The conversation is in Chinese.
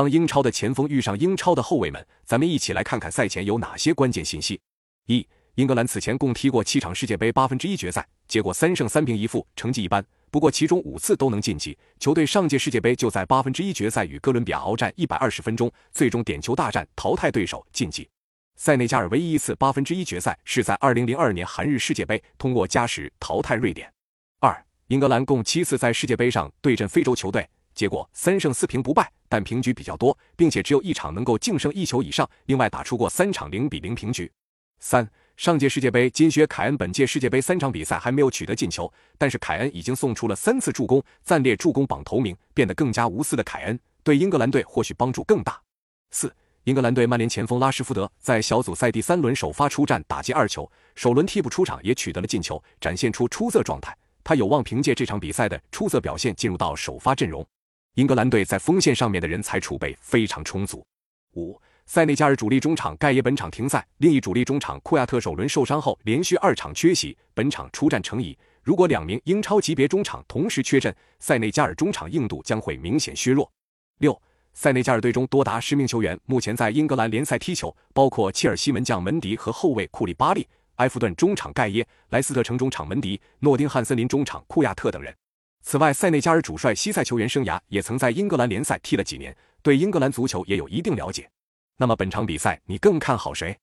当英超的前锋遇上英超的后卫们，咱们一起来看看赛前有哪些关键信息。一、英格兰此前共踢过七场世界杯八分之一决赛，结果三胜三平一负，成绩一般。不过其中五次都能晋级。球队上届世界杯就在八分之一决赛与哥伦比亚鏖战一百二十分钟，最终点球大战淘汰对手晋级。塞内加尔唯一一次八分之一决赛是在二零零二年韩日世界杯，通过加时淘汰瑞典。二、英格兰共七次在世界杯上对阵非洲球队，结果三胜四平不败，但平局比较多，并且只有一场能够净胜一球以上，另外打出过三场零比零平局。三、上届世界杯金靴凯恩本届世界杯三场比赛还没有取得进球，但是凯恩已经送出了三次助攻，暂列助攻榜头名，变得更加无私的凯恩对英格兰队或许帮助更大。四。英格兰队曼联前锋拉什福德在小组赛第三轮首发出战，打进二球，首轮替补出场也取得了进球，展现出出色状态。他有望凭借这场比赛的出色表现进入到首发阵容。英格兰队在锋线上面的人才储备非常充足。五，塞内加尔主力中场盖耶本场停赛，另一主力中场库亚特首轮受伤后连续二场缺席，本场出战成疑。如果两名英超级别中场同时缺阵，塞内加尔中场硬度将会明显削弱。六。塞内加尔队中多达十名球员目前在英格兰联赛踢球，包括切尔西门将门迪和后卫库里巴利、埃弗顿中场盖耶、莱斯特城中场门迪、诺丁汉森林中场库亚特等人。此外，塞内加尔主帅西塞球员生涯也曾在英格兰联赛踢了几年，对英格兰足球也有一定了解。那么本场比赛你更看好谁？